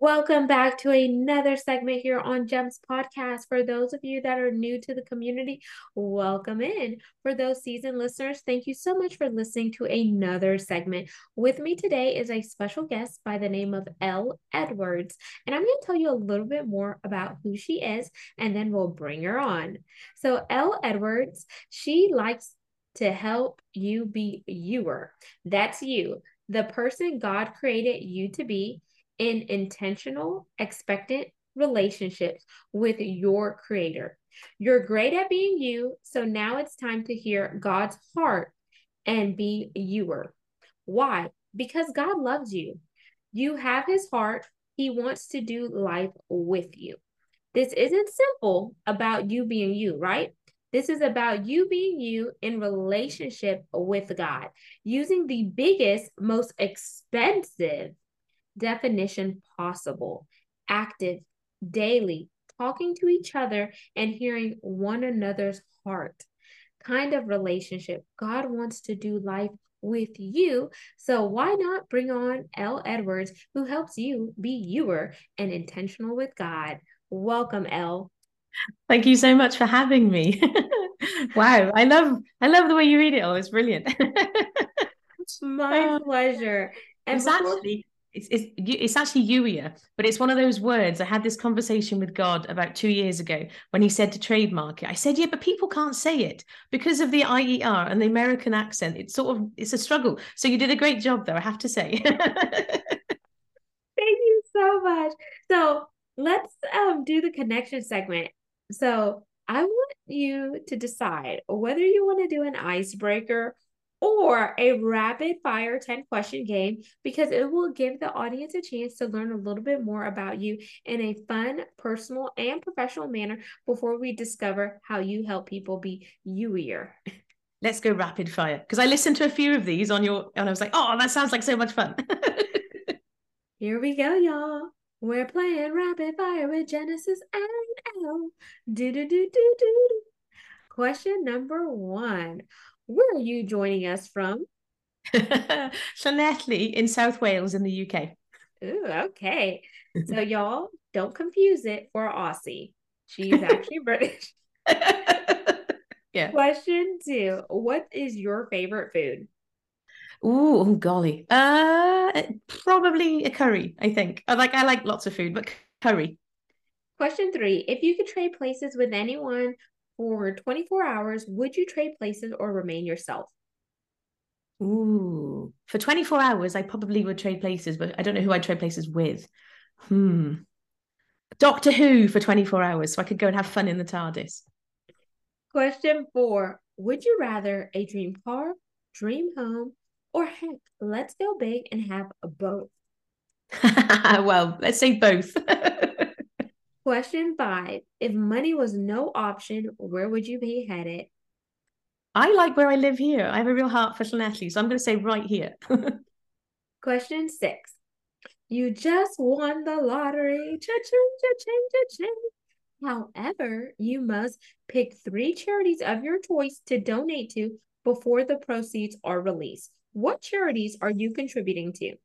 Welcome back to another segment here on GEMS Podcast. For those of you that are new to the community, welcome in. For those seasoned listeners, thank you so much for listening to another segment. With me today is a special guest by the name of Elle Edwards, and I'm going to tell you a little bit more about who she is, and then we'll bring her on. So, Elle Edwards, she likes to help you be youer. That's you, the person God created you to be in intentional, expectant relationships with your creator. You're great at being you, so now it's time to hear God's heart and be youer. Why? Because God loves you. You have his heart. He wants to do life with you. This isn't simple about you being you, right? This is about you being you in relationship with God, using the biggest, most expensive definition possible, active, daily, talking to each other and hearing one another's heart kind of relationship. God wants to do life with you. So why not bring on Elle Edwards, who helps you be youer and intentional with God? Welcome, Elle. Thank you so much for having me. wow, I love I love the way you read it all. It's brilliant. My uh, pleasure. And it's before... actually it's, it's it's actually Youier, but it's one of those words. I had this conversation with God about two years ago when He said to trademark it. I said, "Yeah, but people can't say it because of the IER and the American accent. It's sort of it's a struggle." So you did a great job, though. I have to say. Thank you so much. So let's um, do the connection segment. So I want you to decide whether you want to do an icebreaker or a rapid fire 10 question game because it will give the audience a chance to learn a little bit more about you in a fun, personal, and professional manner before we discover how you help people be youier. Let's go rapid fire because I listened to a few of these on your and I was like, oh, that sounds like so much fun. Here we go, y'all. We're playing rapid fire with Genesis and Elle. Do do do do do. Question number one. Where are you joining us from? Llanelli in South Wales in the UK. Ooh, okay. So y'all don't confuse it for Aussie. She's actually British. yeah. Question two. What is your favorite food? Ooh, oh golly. Uh probably a curry, I think. I like I like lots of food, but curry. Question three. If you could trade places with anyone for 24 hours, would you trade places or remain yourself? Ooh, for 24 hours, I probably would trade places, but I don't know who I'd trade places with. Hmm. Doctor Who for 24 hours, so I could go and have fun in the TARDIS. Question four Would you rather a dream car, dream home, or heck, let's go big and have a both? well, let's say both. Question five If money was no option, where would you be headed? I like where I live here. I have a real heart for Llanelli, so I'm going to say right here. Question six You just won the lottery. Cha-ching, cha-ching, cha-ching. However, you must pick three charities of your choice to donate to before the proceeds are released. What charities are you contributing to?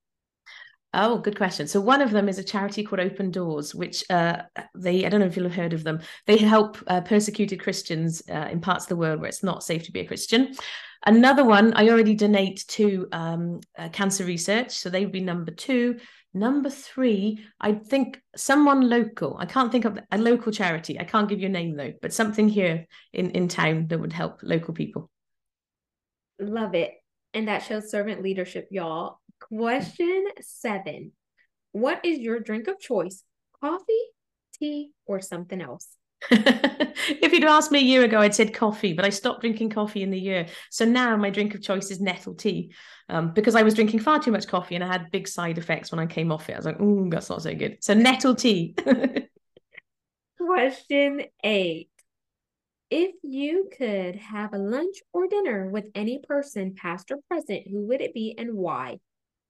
Oh, good question. So one of them is a charity called Open Doors, which uh, they I don't know if you'll have heard of them. They help uh, persecuted Christians uh, in parts of the world where it's not safe to be a Christian. Another one I already donate to um, uh, cancer research, so they would be number two. Number three, I think someone local. I can't think of a local charity. I can't give you a name though, but something here in in town that would help local people. Love it. And that shows servant leadership, y'all. Question seven What is your drink of choice? Coffee, tea, or something else? if you'd asked me a year ago, I'd said coffee, but I stopped drinking coffee in the year. So now my drink of choice is nettle tea um, because I was drinking far too much coffee and I had big side effects when I came off it. I was like, oh, that's not so good. So nettle tea. Question eight if you could have a lunch or dinner with any person, past or present, who would it be and why?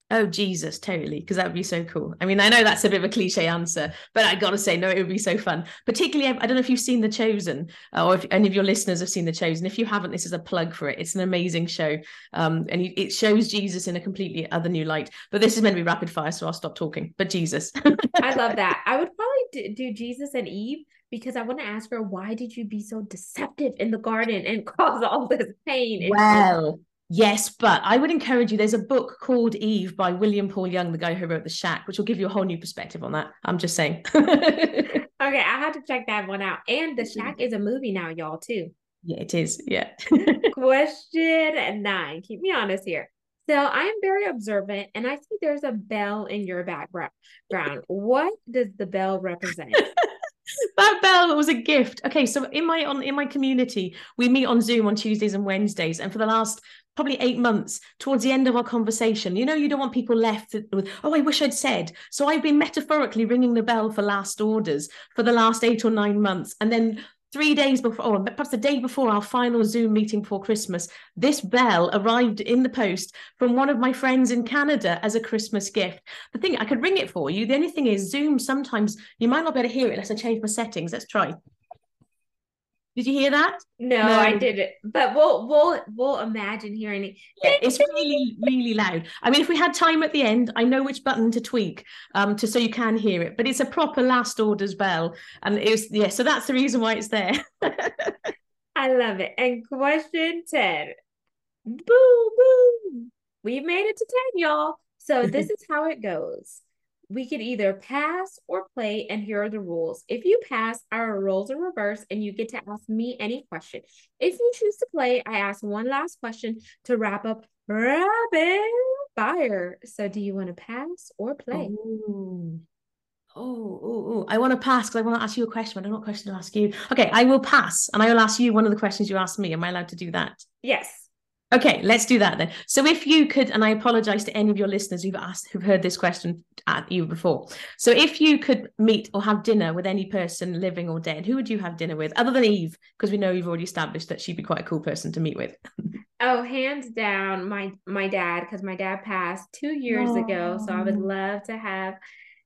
Oh, Jesus, totally. Because that would be so cool. I mean, I know that's a bit of a cliche answer, but I got to say, no, it would be so fun. Particularly, I don't know if you've seen The Chosen uh, or if any of your listeners have seen The Chosen. If you haven't, this is a plug for it. It's an amazing show. Um, and it shows Jesus in a completely other new light. But this is meant to be rapid fire, so I'll stop talking. But Jesus. I love that. I would probably do Jesus and Eve because I want to ask her, why did you be so deceptive in the garden and cause all this pain? Well, Yes, but I would encourage you. There's a book called Eve by William Paul Young, the guy who wrote The Shack, which will give you a whole new perspective on that. I'm just saying. okay, I had to check that one out. And The Shack is a movie now, y'all, too. Yeah, it is. Yeah. Question nine. Keep me honest here. So I am very observant and I see there's a bell in your background. What does the bell represent? that bell was a gift. Okay, so in my on in my community, we meet on Zoom on Tuesdays and Wednesdays, and for the last probably eight months towards the end of our conversation you know you don't want people left with oh i wish i'd said so i've been metaphorically ringing the bell for last orders for the last eight or nine months and then three days before or perhaps the day before our final zoom meeting before christmas this bell arrived in the post from one of my friends in canada as a christmas gift. The thing i could ring it for you. The only thing is zoom sometimes you might not be able to hear it unless i change my settings. Let's try did you hear that? No, no, I didn't. But we'll we'll we'll imagine hearing it. Yeah, it's really really loud. I mean, if we had time at the end, I know which button to tweak, um, to so you can hear it. But it's a proper last orders bell, and it was yeah. So that's the reason why it's there. I love it. And question ten, boom boom, We've made it to ten, y'all. So this is how it goes we could either pass or play, and here are the rules. If you pass, our roles are reversed, and you get to ask me any question. If you choose to play, I ask one last question to wrap up rapid fire. So, do you want to pass or play? Oh, oh, oh, I want to pass because I want to ask you a question. I don't know what question to ask you. Okay, I will pass and I will ask you one of the questions you asked me. Am I allowed to do that? Yes. Okay, let's do that then. So if you could, and I apologize to any of your listeners who've asked, who've heard this question at you before. So if you could meet or have dinner with any person living or dead, who would you have dinner with other than Eve? Because we know you've already established that she'd be quite a cool person to meet with. oh, hands down, my my dad, because my dad passed two years Aww. ago. So I would love to have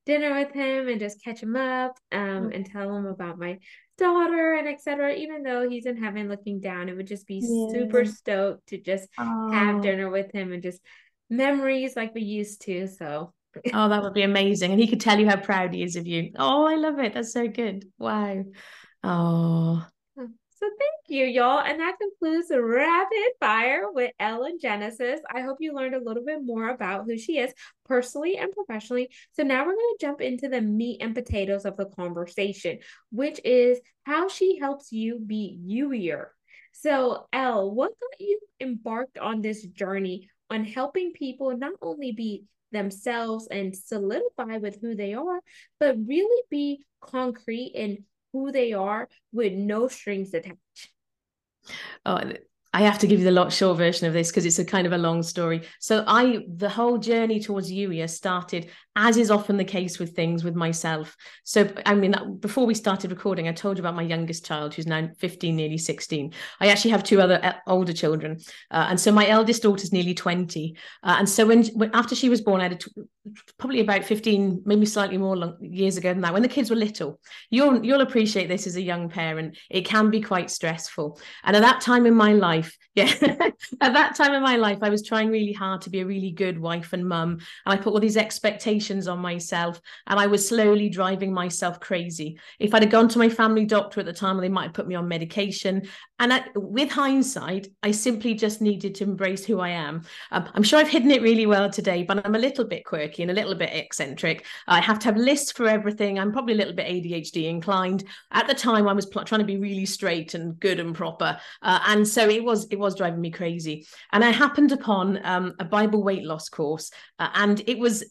dinner with him and just catch him up um, and tell him about my daughter and etc even though he's in heaven looking down it would just be yeah. super stoked to just oh. have dinner with him and just memories like we used to so. Oh that would be amazing and he could tell you how proud he is of you. Oh i love it that's so good. Wow. Oh so thank you, y'all. And that concludes rapid fire with Elle and Genesis. I hope you learned a little bit more about who she is personally and professionally. So now we're going to jump into the meat and potatoes of the conversation, which is how she helps you be youier. So, Elle, what got you embarked on this journey on helping people not only be themselves and solidify with who they are, but really be concrete in who they are with no strings attached. Oh, I have to give you the lot short version of this because it's a kind of a long story. So I the whole journey towards Youier started as is often the case with things with myself. So, I mean, before we started recording, I told you about my youngest child, who's now 15, nearly 16. I actually have two other uh, older children. Uh, and so my eldest daughter's nearly 20. Uh, and so when, when, after she was born, I had probably about 15, maybe slightly more long, years ago than that, when the kids were little. You'll, you'll appreciate this as a young parent. It can be quite stressful. And at that time in my life, yeah, at that time in my life, I was trying really hard to be a really good wife and mum. And I put all these expectations expectations on myself and I was slowly driving myself crazy. If I'd have gone to my family doctor at the time, they might have put me on medication. And I, with hindsight, I simply just needed to embrace who I am. Um, I'm sure I've hidden it really well today, but I'm a little bit quirky and a little bit eccentric. I have to have lists for everything. I'm probably a little bit ADHD inclined. At the time, I was pl- trying to be really straight and good and proper, uh, and so it was it was driving me crazy. And I happened upon um, a Bible weight loss course, uh, and it was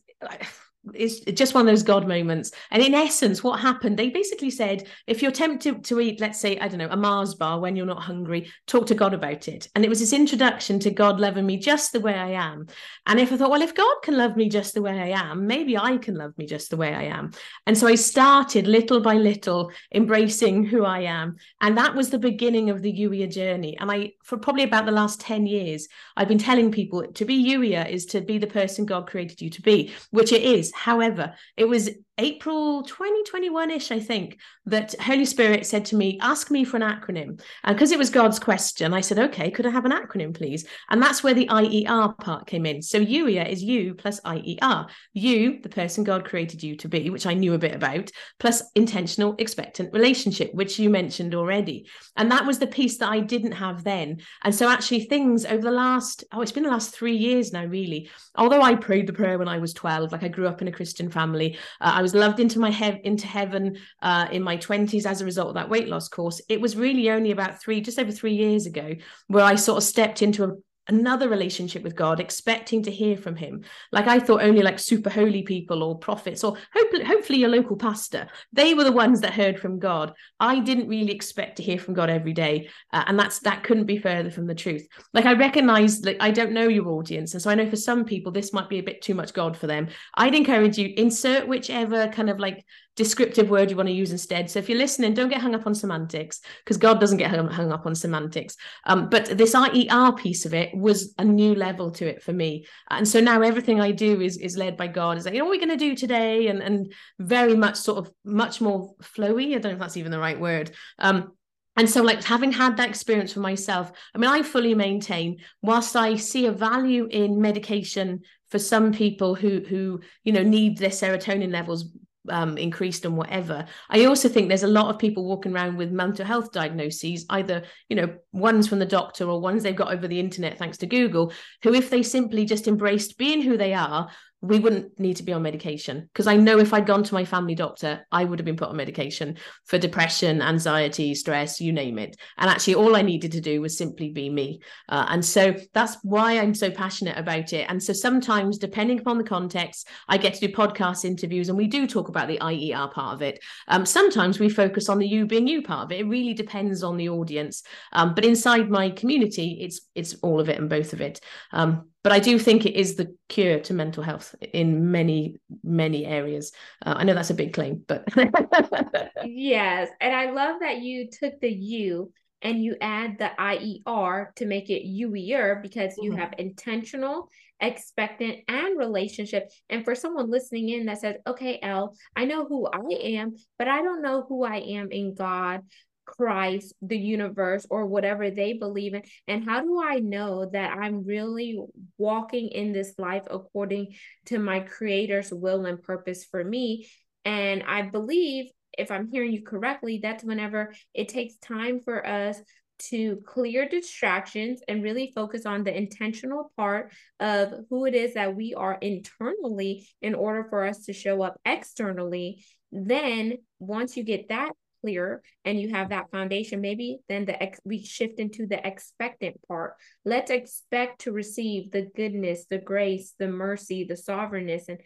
it's just one of those God moments. And in essence, what happened, they basically said, if you're tempted to eat, let's say, I don't know, a Mars bar when you're not hungry, talk to God about it. And it was this introduction to God loving me just the way I am. And if I thought, well, if God can love me just the way I am, maybe I can love me just the way I am. And so I started little by little embracing who I am. And that was the beginning of the Youier journey. And I, for probably about the last 10 years, I've been telling people to be Youier is to be the person God created you to be, which it is. However, it was April 2021-ish, I think, that Holy Spirit said to me, ask me for an acronym. And because it was God's question, I said, okay, could I have an acronym, please? And that's where the IER part came in. So Youier is you plus IER. You, the person God created you to be, which I knew a bit about, plus intentional expectant relationship, which you mentioned already. And that was the piece that I didn't have then. And so actually things over the last, oh, it's been the last three years now, really. Although I prayed the prayer when I was 12, like I grew up in a Christian family, uh, I was loved into my he- into heaven uh, in my 20s as a result of that weight loss course. It was really only about three, just over three years ago, where I sort of stepped into a another relationship with God, expecting to hear from Him. Like I thought, only like super holy people or prophets, or hopefully, hopefully your local pastor, they were the ones that heard from God. I didn't really expect to hear from God every day, uh, and that's that couldn't be further from the truth. Like I recognize, like I don't know your audience, and so I know for some people this might be a bit too much God for them. I'd encourage you insert whichever kind of like descriptive word you want to use instead. So if you're listening, don't get hung up on semantics because God doesn't get hung, hung up on semantics. Um, but this IER piece of it was a new level to it for me. And so now everything I do is is led by God. Is like, you know, what are we going to do today? And and very much sort of much more flowy. I don't know if that's even the right word. Um, and so like having had that experience for myself i mean i fully maintain whilst i see a value in medication for some people who who you know need their serotonin levels um, increased and whatever. I also think there's a lot of people walking around with mental health diagnoses, either you know ones from the doctor or ones they've got over the internet thanks to Google, who if they simply just embraced being who they are, we wouldn't need to be on medication because I know if I'd gone to my family doctor, I would have been put on medication for depression, anxiety, stress, you name it. And actually, all I needed to do was simply be me. Uh, and so that's why I'm so passionate about it. And so sometimes, depending upon the context, I get to do podcast interviews and we do talk about the IER part of it. Um, sometimes we focus on the you being you part of it. It really depends on the audience. Um, but inside my community, it's it's all of it and both of it. Um, but I do think it is the cure to mental health in many, many areas. Uh, I know that's a big claim, but. yes. And I love that you took the you and you add the IER to make it youier because you mm-hmm. have intentional, expectant, and relationship. And for someone listening in that says, okay, Elle, I know who I am, but I don't know who I am in God. Christ, the universe, or whatever they believe in? And how do I know that I'm really walking in this life according to my Creator's will and purpose for me? And I believe, if I'm hearing you correctly, that's whenever it takes time for us to clear distractions and really focus on the intentional part of who it is that we are internally in order for us to show up externally then once you get that clear and you have that foundation, maybe then the ex- we shift into the expectant part. Let's expect to receive the goodness, the grace, the mercy, the sovereignness, and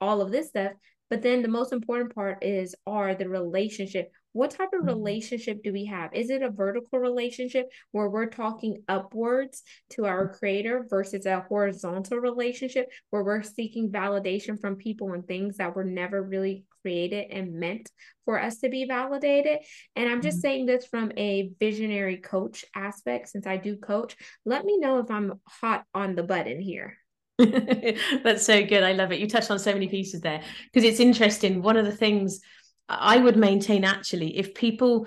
all of this stuff. But then the most important part is are the relationship what type of mm-hmm. relationship do we have? Is it a vertical relationship where we're talking upwards to our creator versus a horizontal relationship where we're seeking validation from people and things that were never really created and meant for us to be validated? And I'm just mm-hmm. saying this from a visionary coach aspect since I do coach. Let me know if I'm hot on the button here. That's so good. I love it. You touched on so many pieces there because it's interesting. One of the things I would maintain actually if people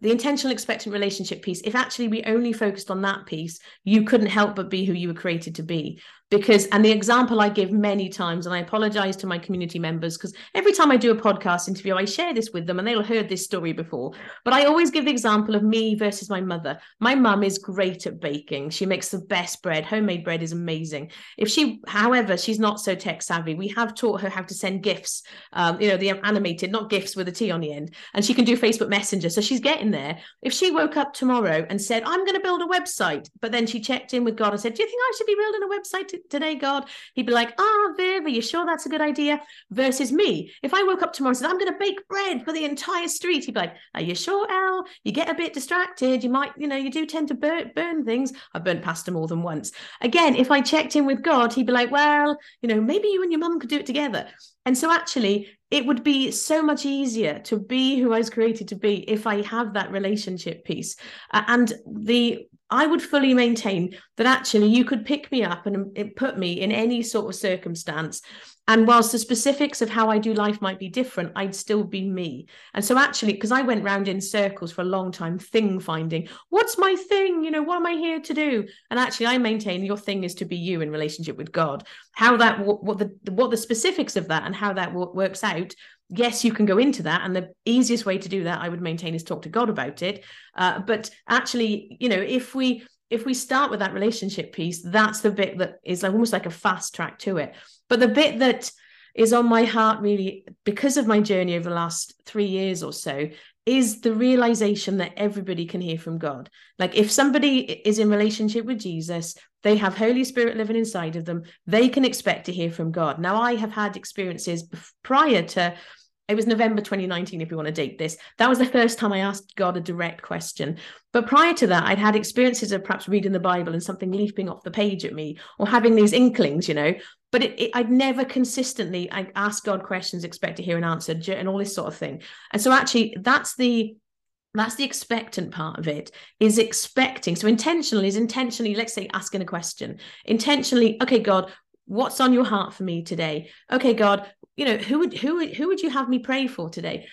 the intentional expectant relationship piece if actually we only focused on that piece you couldn't help but be who you were created to be because and the example i give many times and i apologize to my community members because every time i do a podcast interview i share this with them and they'll heard this story before but i always give the example of me versus my mother. My mum is great at baking. She makes the best bread. Homemade bread is amazing. If she however she's not so tech savvy we have taught her how to send GIFs um, you know the animated not gifts with a t on the end and she can do facebook messenger so she's getting there. If she woke up tomorrow and said i'm going to build a website but then she checked in with god and said do you think i should be building a website today, God? He'd be like, ah, Viv, are you sure that's a good idea? Versus me, if I woke up tomorrow and said, I'm going to bake bread for the entire street, he'd be like, are you sure, Al? You get a bit distracted. You might, you know, you do tend to burn, burn things. I've burnt pasta more than once. Again, if I checked in with God, he'd be like, well, you know, maybe you and your mum could do it together. And so actually, it would be so much easier to be who I was created to be if I have that relationship piece. Uh, and the I would fully maintain that actually you could pick me up and um, put me in any sort of circumstance. And whilst the specifics of how I do life might be different, I'd still be me. And so, actually, because I went round in circles for a long time, thing finding, what's my thing? You know, what am I here to do? And actually, I maintain your thing is to be you in relationship with God. How that, what, what the, what the specifics of that and how that works out yes, you can go into that. And the easiest way to do that, I would maintain, is talk to God about it. Uh, but actually, you know, if we if we start with that relationship piece, that's the bit that is like almost like a fast track to it. But the bit that is on my heart really because of my journey over the last three years or so is the realization that everybody can hear from God. Like if somebody is in relationship with Jesus, they have Holy Spirit living inside of them, they can expect to hear from God. Now, I have had experiences prior to it was November 2019, if you want to date this. That was the first time I asked God a direct question. But prior to that, I'd had experiences of perhaps reading the Bible and something leaping off the page at me or having these inklings, you know. But it, it, I'd never consistently I ask God questions, expect to hear an answer, and all this sort of thing. And so actually, that's the that's the expectant part of it is expecting so intentionally is intentionally let's say asking a question intentionally okay god what's on your heart for me today okay god you know who would who who would you have me pray for today?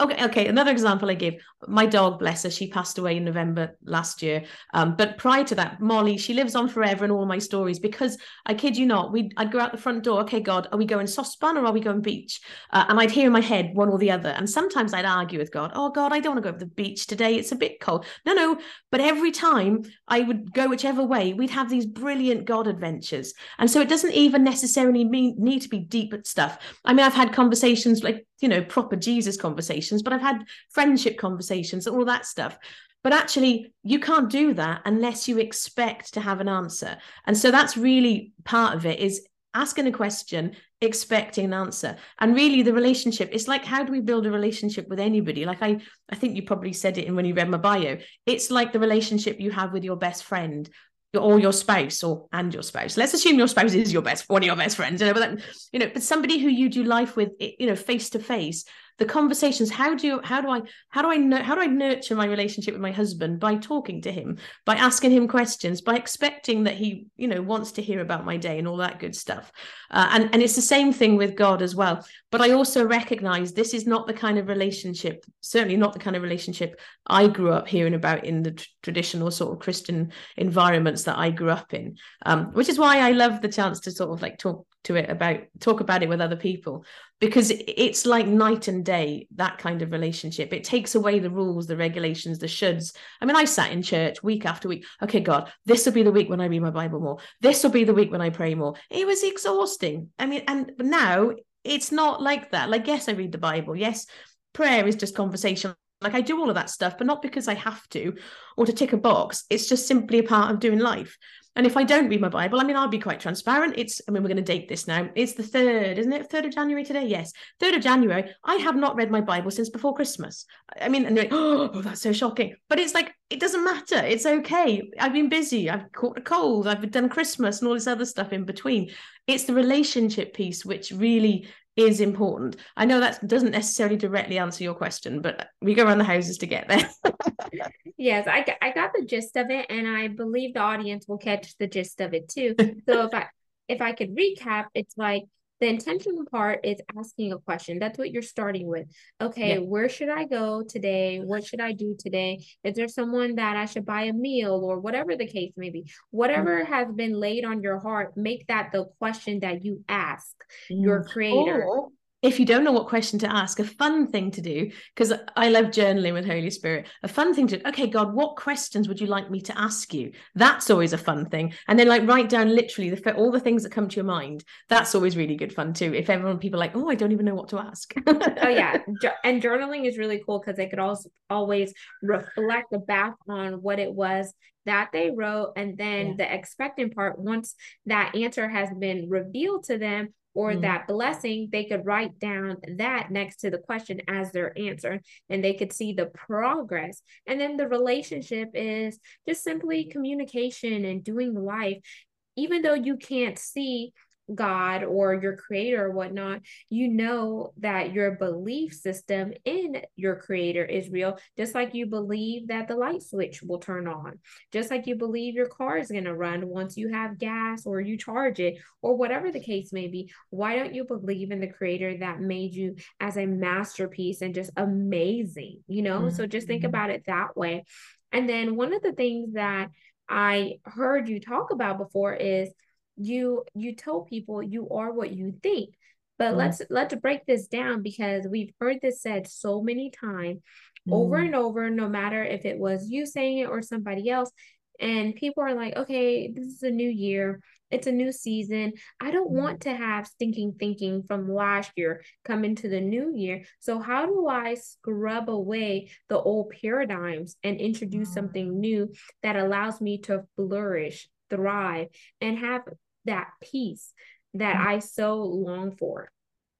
Okay okay another example i give my dog bless her she passed away in november last year. Um, but prior to that molly she lives on forever in all my stories because i kid you not we i'd go out the front door okay god are we going soft spun or are we going beach? Uh, and i'd hear in my head one or the other. And sometimes i'd argue with god oh god i don't want to go to the beach today it's a bit cold. No no but every time i would go whichever way we'd have these brilliant god adventures. And so it doesn't even necessarily mean need to be deep stuff i mean i've had conversations like you know proper jesus conversations but i've had friendship conversations all that stuff. But actually you can't do that unless you expect to have an answer. And so that's really part of it is asking a question expecting an answer. And really the relationship it's like how do we build a relationship with anybody? Like i i think you probably said it in when you read my bio. It's like the relationship you have with your best friend or your spouse or and your spouse. Let's assume your spouse is your best one of your best friends you know but then, you know but somebody who you do life with you know face to face the conversations how do you how do i how do i know how do i nurture my relationship with my husband? By talking to him by asking him questions by expecting that he you know wants to hear about my day and all that good stuff. Uh, and and it's the same thing with god as well. But i also recognize this is not the kind of relationship certainly not the kind of relationship i grew up hearing about in the traditional sort of christian environments that i grew up in. Um, which is why i love the chance to sort of like talk to it about talk about it with other people. Because it's like night and day that kind of relationship. It takes away the rules the regulations the shoulds. I mean i sat in church week after week. Okay god this will be the week when i read my bible more. This will be the week when i pray more. It was exhausting. I mean and now it's not like that. Like yes i read the bible. Yes prayer is just conversation. Like I do all of that stuff, but not because I have to or to tick a box. It's just simply a part of doing life. And if I don't read my Bible, I mean, I'll be quite transparent. It's, I mean, we're going to date this now. It's the third, isn't it? Third of January today? Yes. Third of January. I have not read my Bible since before Christmas. I mean, and like, oh, that's so shocking. But it's like, it doesn't matter. It's okay. I've been busy. I've caught a cold. I've done Christmas and all this other stuff in between. It's the relationship piece which really is important. I know that doesn't necessarily directly answer your question, but we go around the houses to get there. yes, I, I got the gist of it, and I believe the audience will catch the gist of it too. So if I if I could recap, it's like the intentional part is asking a question. That's what you're starting with. Okay, yeah. where should I go today? What should I do today? Is there someone that I should buy a meal or whatever the case may be? Whatever mm. has been laid on your heart, make that the question that you ask mm. your creator. Or, if you don't know what question to ask, a fun thing to do, because I love journaling with Holy Spirit, a fun thing to, okay, God, what questions would you like me to ask you? That's always a fun thing. And then like write down literally the, all the things that come to your mind. That's always really good fun too. If everyone, people like, oh, I don't even know what to ask. oh yeah. And journaling is really cool because they could also always reflect back on what it was that they wrote and then yeah. the expectant part once that answer has been revealed to them or mm. that blessing, they could write down that next to the question as their answer and they could see the progress. And then the relationship is just simply communication and doing life. Even though you can't see God or your creator or whatnot, you know that your belief system in your creator is real, just like you believe that the light switch will turn on, just like you believe your car is going to run once you have gas or you charge it, or whatever the case may be. Why don't you believe in the creator that made you as a masterpiece and just amazing? You know, mm-hmm. so just think mm-hmm. about it that way. And then one of the things that I heard you talk about before is you you tell people you are what you think but mm. let's let's break this down because we've heard this said so many times mm. over and over no matter if it was you saying it or somebody else and people are like okay this is a new year it's a new season i don't mm. want to have stinking thinking from last year come into the new year so how do i scrub away the old paradigms and introduce something new that allows me to flourish thrive and have that peace that mm. I so long for?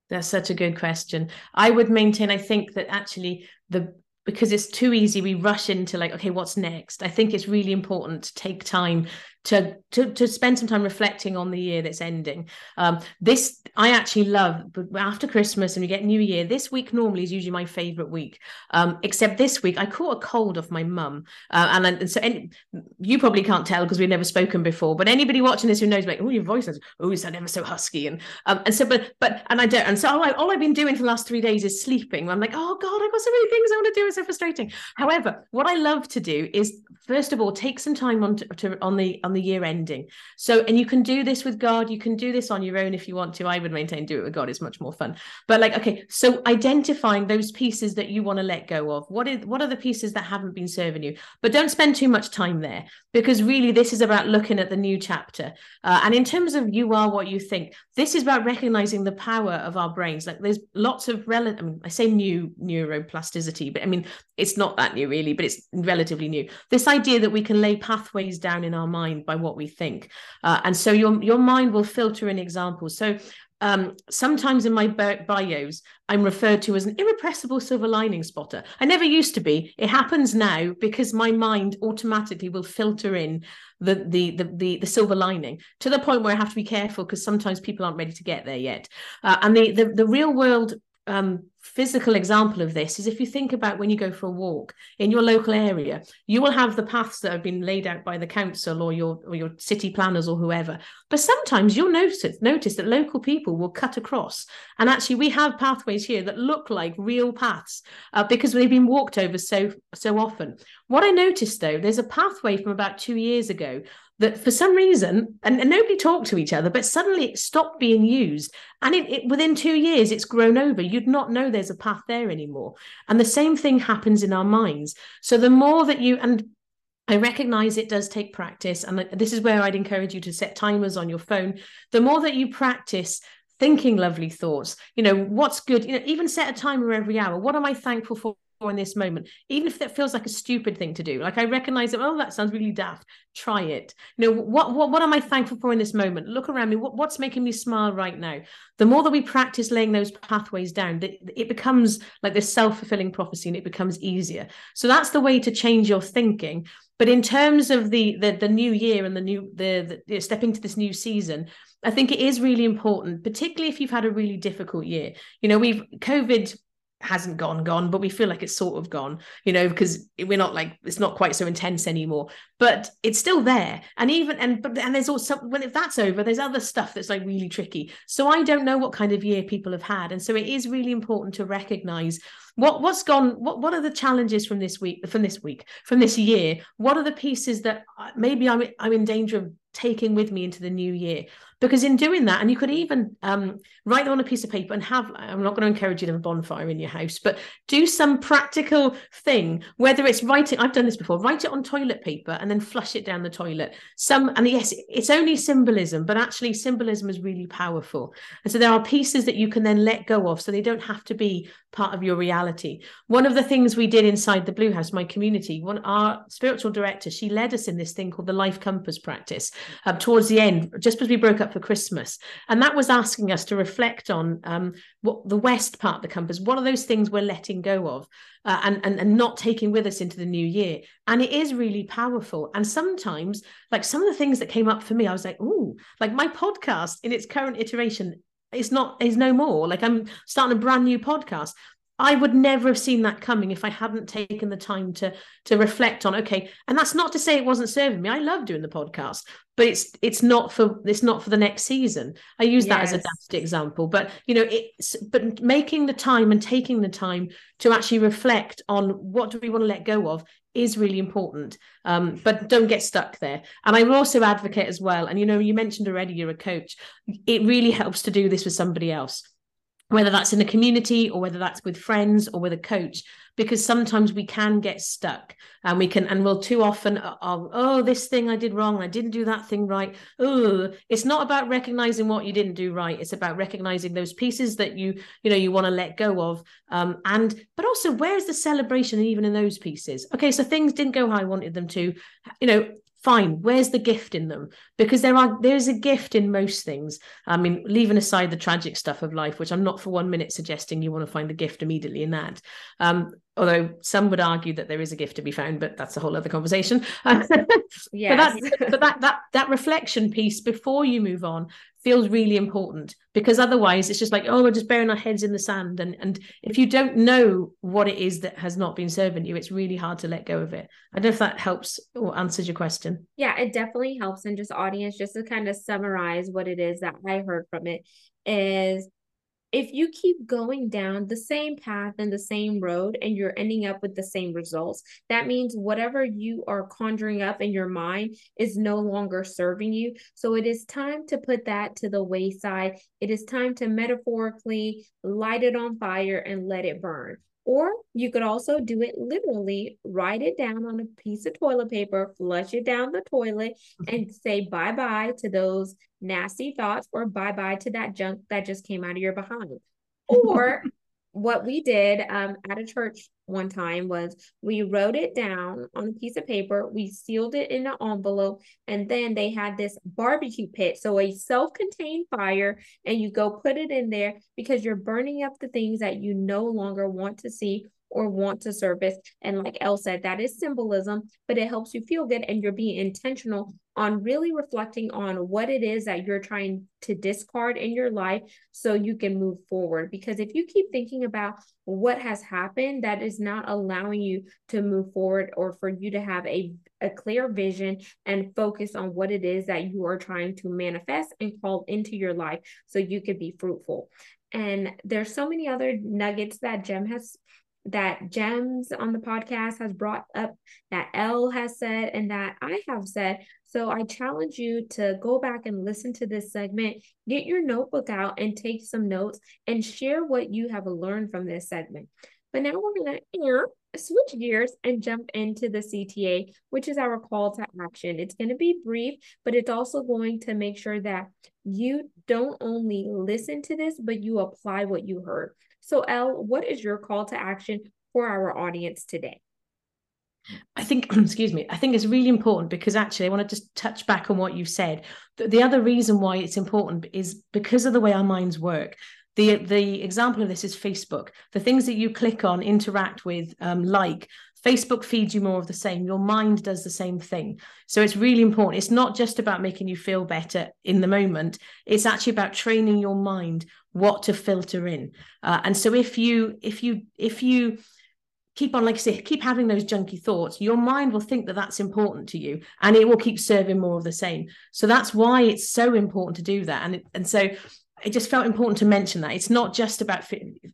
That's such a good question. I would maintain, I think that actually the because it's too easy, we rush into like, okay, what's next? I think it's really important to take time to, to to spend some time reflecting on the year that's ending. Um, this I actually love, but after Christmas and we get New Year, this week normally is usually my favorite week. Um, except this week, I caught a cold off my mum, uh, and, and, so and you probably can't tell because we've never spoken before. But anybody watching this who knows, like, oh, your voice is, oh, you sound ever so husky, and um, and so, but but and I don't, and so all, I, all I've been doing for the last three days is sleeping. I'm like, oh God, I've got so many things I want to do. It's so frustrating. However, what I love to do is first of all take some time on to, to on the on the year ending. So, and you can do this with God, you can do this on your own if you want to. I would maintain do it with God, it's much more fun. But like, okay, so identifying those pieces that you want to let go of. What is what are the pieces that haven't been serving you? But don't spend too much time there because really this is about looking at the new chapter. Uh, and in terms of you are what you think, this is about recognizing the power of our brains. Like there's lots of relative, I mean, I say new neuroplasticity, but I mean, it's not that new really, but it's relatively new. This idea that we can lay pathways down in our mind by what we think. Uh, and so your, your mind will filter in examples. So um, sometimes in my bios, I'm referred to as an irrepressible silver lining spotter. I never used to be. It happens now because my mind automatically will filter in the the the the, the silver lining to the point where I have to be careful because sometimes people aren't ready to get there yet. Uh, and the, the the real world um, physical example of this is if you think about when you go for a walk in your local area, you will have the paths that have been laid out by the council or your or your city planners or whoever. But sometimes you'll notice notice that local people will cut across, and actually we have pathways here that look like real paths uh, because they've been walked over so so often. What I noticed though, there's a pathway from about two years ago that for some reason, and, and, nobody talked to each other, but suddenly it stopped being used. And it, it, within two years, it's grown over. You'd not know there's a path there anymore. And the same thing happens in our minds. So the more that you, and I recognize it does take practice. And this is where I'd encourage you to set timers on your phone. The more that you practice, thinking lovely thoughts you know what's good you know even set a timer every hour what am i thankful for in this moment, even if that feels like a stupid thing to do. Like I recognize that, oh, that sounds really daft. Try it. You know, what what what am I thankful for in this moment? Look around me. What, what's making me smile right now? The more that we practice laying those pathways down, it becomes like this self-fulfilling prophecy and it becomes easier. So that's the way to change your thinking. But in terms of the the, the new year and the new the, the stepping to this new season, I think it is really important, particularly if you've had a really difficult year. You know, we've COVID hasn't gone gone but we feel like it's sort of gone you know because we're not like it's not quite so intense anymore. But it's still there. And even and but and there's also when if that's over there's other stuff that's like really tricky. So i don't know what kind of year people have had. And so it is really important to recognize what what's gone what what are the challenges from this week from this week from this year? What are the pieces that uh, maybe i'm i'm in danger of taking with me into the new year because in doing that and you could even um, write on a piece of paper and have i'm not going to encourage you to have a bonfire in your house but do some practical thing whether it's writing i've done this before write it on toilet paper and then flush it down the toilet. Some and yes it's only symbolism but actually symbolism is really powerful. And so there are pieces that you can then let go of so they don't have to be part of your reality. One of the things we did inside the blue house my community one our spiritual director she led us in this thing called the life compass practice um, towards the end just as we broke up for christmas. And that was asking us to reflect on um, what the west part of the compass what are those things we're letting go of uh, and, and and not taking with us into the new year. And it is really powerful. And sometimes like some of the things that came up for me i was like oh like my podcast in its current iteration is not is no more. Like i'm starting a brand new podcast I would never have seen that coming if I hadn't taken the time to to reflect on okay and that's not to say it wasn't serving me. I love doing the podcast but it's it's not for it's not for the next season. I use yes. that as a daft example but you know it's but making the time and taking the time to actually reflect on what do we want to let go of is really important. Um, but don't get stuck there. And i will also advocate as well and you know you mentioned already you're a coach. It really helps to do this with somebody else whether that's in a community or whether that's with friends or with a coach because sometimes we can get stuck and we can and we'll too often uh, oh, oh this thing i did wrong. I didn't do that thing right. Oh it's not about recognizing what you didn't do right. It's about recognizing those pieces that you you know you want to let go of um and but also where's the celebration even in those pieces? Okay so things didn't go how i wanted them to. You know fine where's the gift in them? Because there are there's a gift in most things. I mean leaving aside the tragic stuff of life which i'm not for one minute suggesting you want to find a gift immediately in that um, although some would argue that there is a gift to be found but that's a whole other conversation. Yeah but, but that that that reflection piece before you move on feels really important because otherwise it's just like oh we're just burying our heads in the sand. And and if you don't know what it is that has not been serving you it's really hard to let go of it. I don't know if that helps or answers your question. Yeah it definitely helps. And just audience just to kind of summarize what it is that i heard from it is if you keep going down the same path and the same road and you're ending up with the same results, that means whatever you are conjuring up in your mind is no longer serving you. So it is time to put that to the wayside. It is time to metaphorically light it on fire and let it burn. Or you could also do it literally, write it down on a piece of toilet paper, flush it down the toilet, mm-hmm. and say bye bye to those nasty thoughts or bye bye to that junk that just came out of your behind. Or what we did um, at a church one time was we wrote it down on a piece of paper, we sealed it in an envelope, and then they had this barbecue pit. So a self contained fire, and you go put it in there because you're burning up the things that you no longer want to see or want to service. And like Elle said, that is symbolism, but it helps you feel good and you're being intentional on really reflecting on what it is that you're trying to discard in your life so you can move forward. Because if you keep thinking about what has happened, that is not allowing you to move forward or for you to have a, a clear vision and focus on what it is that you are trying to manifest and call into your life so you could be fruitful. And there's so many other nuggets that Jem has that Gems on the podcast has brought up, that Elle has said, and that I have said. So I challenge you to go back and listen to this segment, get your notebook out and take some notes and share what you have learned from this segment. But now we're going to switch gears and jump into the CTA, which is our call to action. It's going to be brief, but it's also going to make sure that you don't only listen to this, but you apply what you heard. So, Elle, what is your call to action for our audience today? I think, excuse me, I think it's really important because actually I want to just touch back on what you said. The, the other reason why it's important is because of the way our minds work. The, the example of this is Facebook. The things that you click on, interact with, um, like, Facebook feeds you more of the same. Your mind does the same thing. So it's really important. It's not just about making you feel better in the moment, it's actually about training your mind what to filter in. Uh, and so if you, if you, if you, keep on like i say keep having those junky thoughts your mind will think that that's important to you and it will keep serving more of the same so that's why it's so important to do that and and so it just felt important to mention that. It's not just about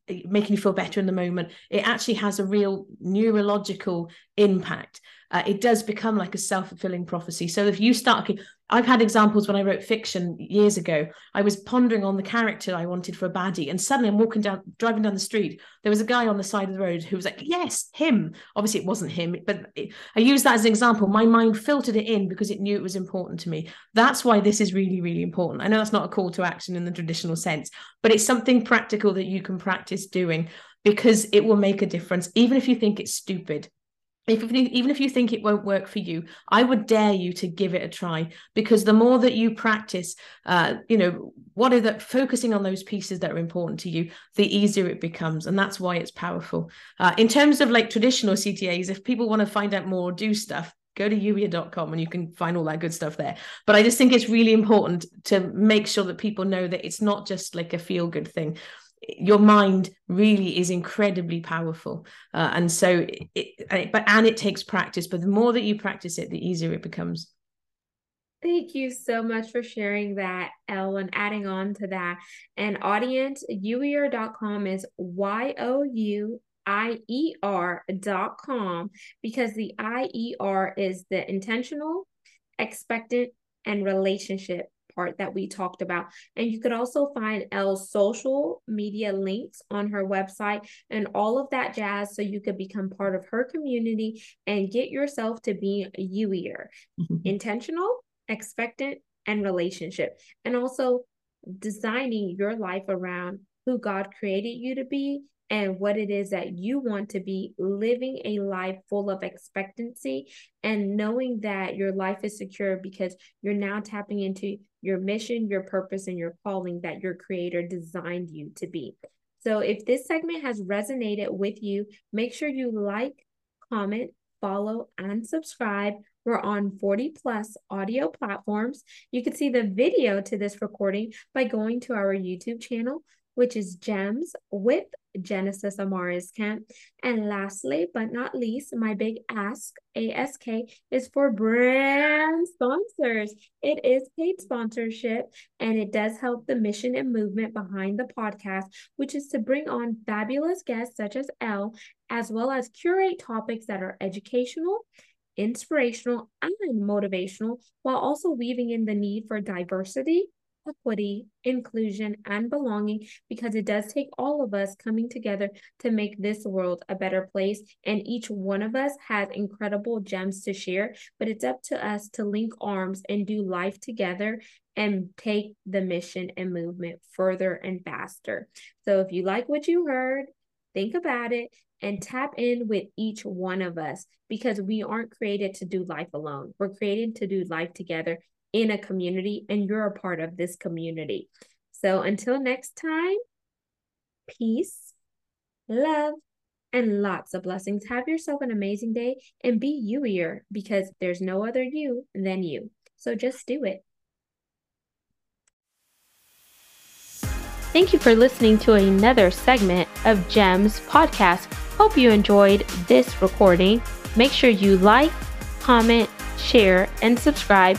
making you feel better in the moment. It actually has a real neurological impact uh, it does become like a self-fulfilling prophecy so if you start okay, I've had examples when I wrote fiction years ago. I was pondering on the character I wanted for a baddie, and suddenly I'm walking down, driving down the street. There was a guy on the side of the road who was like, "Yes, him." Obviously, it wasn't him, but it, I use that as an example. My mind filtered it in because it knew it was important to me. That's why this is really, really important. I know that's not a call to action in the traditional sense, but it's something practical that you can practice doing because it will make a difference, even if you think it's stupid if, even if you think it won't work for you i would dare you to give it a try because the more that you practice uh, you know what are the focusing on those pieces that are important to you the easier it becomes and that's why it's powerful. Uh, in terms of like traditional ctas if people want to find out more do stuff go to youier.com and you can find all that good stuff there. But i just think it's really important to make sure that people know that it's not just like a feel good thing your mind really is incredibly powerful uh, and so it, but and it takes practice but the more that you practice it the easier it becomes Thank you so much for sharing that, Elle, and adding on to that. And audience, youier.com is Y O U I E R.com because the I E R is the intentional, expectant, and relationship part that we talked about. And you could also find Elle's social media links on her website and all of that jazz so you could become part of her community and get yourself to be youier, mm-hmm. intentional, expectant, and relationship. And also designing your life around who God created you to be and what it is that you want to be living a life full of expectancy and knowing that your life is secure because you're now tapping into your mission, your purpose, and your calling that your creator designed you to be. So if this segment has resonated with you, make sure you like, comment, follow, and subscribe. We're on 40 plus audio platforms. You can see the video to this recording by going to our YouTube channel, which is Gems with Genesis Amaris Kemp. And lastly, but not least, my big ask, ASK, is for brand sponsors. It is paid sponsorship and it does help the mission and movement behind the podcast, which is to bring on fabulous guests such as Elle, as well as curate topics that are educational inspirational and motivational while also weaving in the need for diversity equity, inclusion, and belonging because it does take all of us coming together to make this world a better place. And each one of us has incredible gems to share, but it's up to us to link arms and do life together and take the mission and movement further and faster. So if you like what you heard, think about it and tap in with each one of us because we aren't created to do life alone. We're created to do life together in a community and you're a part of this community. So until next time, peace, love, and lots of blessings. Have yourself an amazing day and be youier because there's no other you than you. So just do it. Thank you for listening to another segment of GEMS podcast. Hope you enjoyed this recording. Make sure you like, comment, share, and subscribe